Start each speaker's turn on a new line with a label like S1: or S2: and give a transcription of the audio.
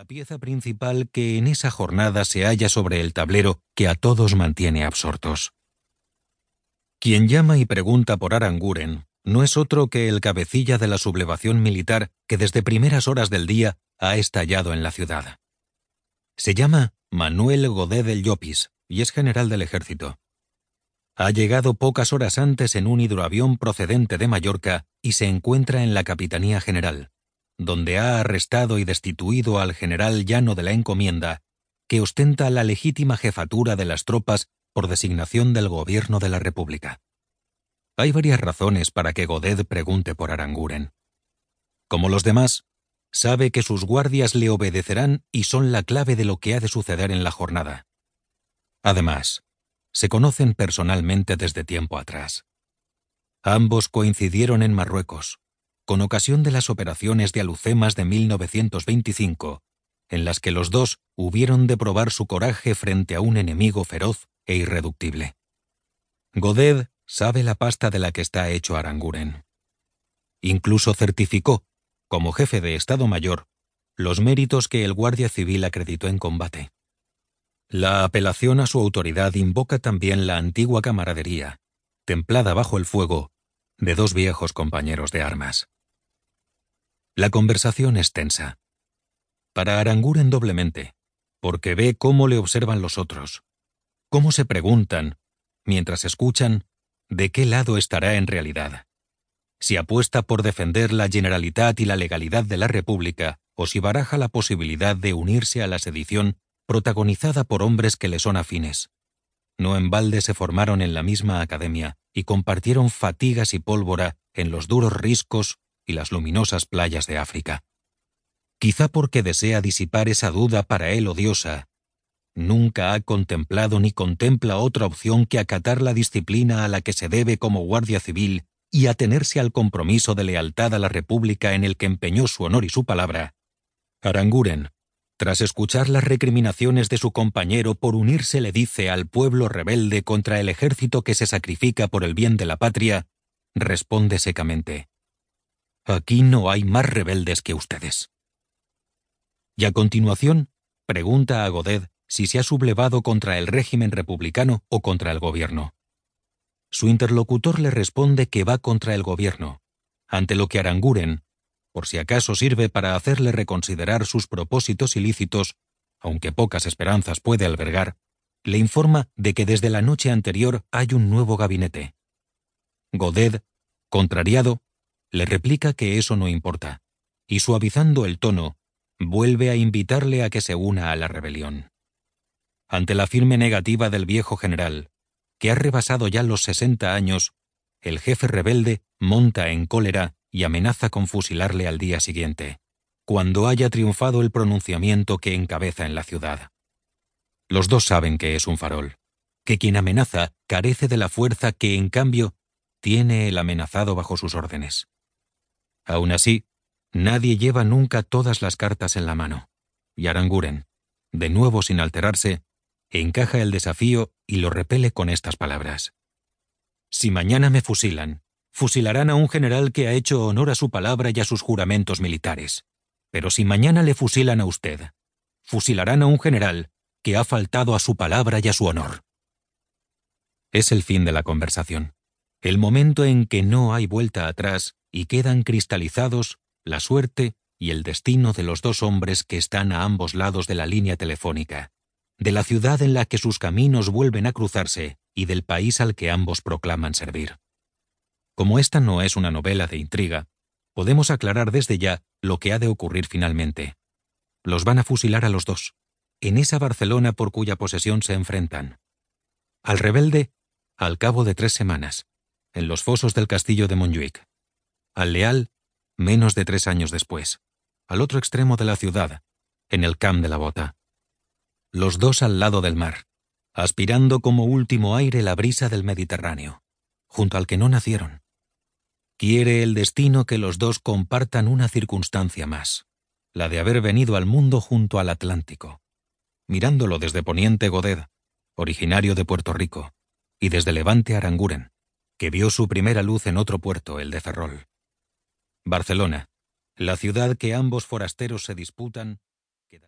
S1: la pieza principal que en esa jornada se halla sobre el tablero que a todos mantiene absortos. Quien llama y pregunta por Aranguren no es otro que el cabecilla de la sublevación militar que desde primeras horas del día ha estallado en la ciudad. Se llama Manuel Godé del Llopis y es general del ejército. Ha llegado pocas horas antes en un hidroavión procedente de Mallorca y se encuentra en la Capitanía General, donde ha arrestado y destituido al general llano de la encomienda, que ostenta la legítima jefatura de las tropas por designación del gobierno de la República. Hay varias razones para que Godet pregunte por Aranguren. Como los demás, sabe que sus guardias le obedecerán y son la clave de lo que ha de suceder en la jornada. Además, se conocen personalmente desde tiempo atrás. Ambos coincidieron en Marruecos, con ocasión de las operaciones de Alucemas de 1925, en las que los dos hubieron de probar su coraje frente a un enemigo feroz e irreductible. Godet sabe la pasta de la que está hecho Aranguren. Incluso certificó, como jefe de Estado Mayor, los méritos que el Guardia Civil acreditó en combate. La apelación a su autoridad invoca también la antigua camaradería, templada bajo el fuego, de dos viejos compañeros de armas. La conversación es tensa. Para Aranguren doblemente, porque ve cómo le observan los otros, cómo se preguntan, mientras escuchan, de qué lado estará en realidad. Si apuesta por defender la generalidad y la legalidad de la República, o si baraja la posibilidad de unirse a la sedición protagonizada por hombres que le son afines. No en balde se formaron en la misma academia y compartieron fatigas y pólvora en los duros riscos y las luminosas playas de África. Quizá porque desea disipar esa duda para él odiosa, nunca ha contemplado ni contempla otra opción que acatar la disciplina a la que se debe como guardia civil y atenerse al compromiso de lealtad a la República en el que empeñó su honor y su palabra. Aranguren, tras escuchar las recriminaciones de su compañero por unirse, le dice al pueblo rebelde contra el ejército que se sacrifica por el bien de la patria, responde secamente, Aquí no hay más rebeldes que ustedes. Y a continuación, pregunta a Godet si se ha sublevado contra el régimen republicano o contra el gobierno. Su interlocutor le responde que va contra el gobierno, ante lo que Aranguren, por si acaso sirve para hacerle reconsiderar sus propósitos ilícitos, aunque pocas esperanzas puede albergar, le informa de que desde la noche anterior hay un nuevo gabinete. Godet, contrariado, le replica que eso no importa, y suavizando el tono, vuelve a invitarle a que se una a la rebelión ante la firme negativa del viejo general, que ha rebasado ya los sesenta años, el jefe rebelde monta en cólera y amenaza con fusilarle al día siguiente, cuando haya triunfado el pronunciamiento que encabeza en la ciudad. Los dos saben que es un farol, que quien amenaza carece de la fuerza que, en cambio, tiene el amenazado bajo sus órdenes. Aún así, nadie lleva nunca todas las cartas en la mano, y Aranguren, de nuevo sin alterarse, encaja el desafío y lo repele con estas palabras. Si mañana me fusilan, fusilarán a un general que ha hecho honor a su palabra y a sus juramentos militares. Pero si mañana le fusilan a usted, fusilarán a un general que ha faltado a su palabra y a su honor. Es el fin de la conversación, el momento en que no hay vuelta atrás y quedan cristalizados la suerte y el destino de los dos hombres que están a ambos lados de la línea telefónica, de la ciudad en la que sus caminos vuelven a cruzarse y del país al que ambos proclaman servir. Como esta no es una novela de intriga, podemos aclarar desde ya lo que ha de ocurrir finalmente. Los van a fusilar a los dos, en esa Barcelona por cuya posesión se enfrentan. Al rebelde, al cabo de tres semanas, en los fosos del castillo de Montjuic. Al leal, menos de tres años después, al otro extremo de la ciudad, en el Camp de la Bota los dos al lado del mar, aspirando como último aire la brisa del Mediterráneo, junto al que no nacieron. Quiere el destino que los dos compartan una circunstancia más, la de haber venido al mundo junto al Atlántico, mirándolo desde Poniente Godet, originario de Puerto Rico, y desde Levante Aranguren, que vio su primera luz en otro puerto, el de Ferrol. Barcelona, la ciudad que ambos forasteros se disputan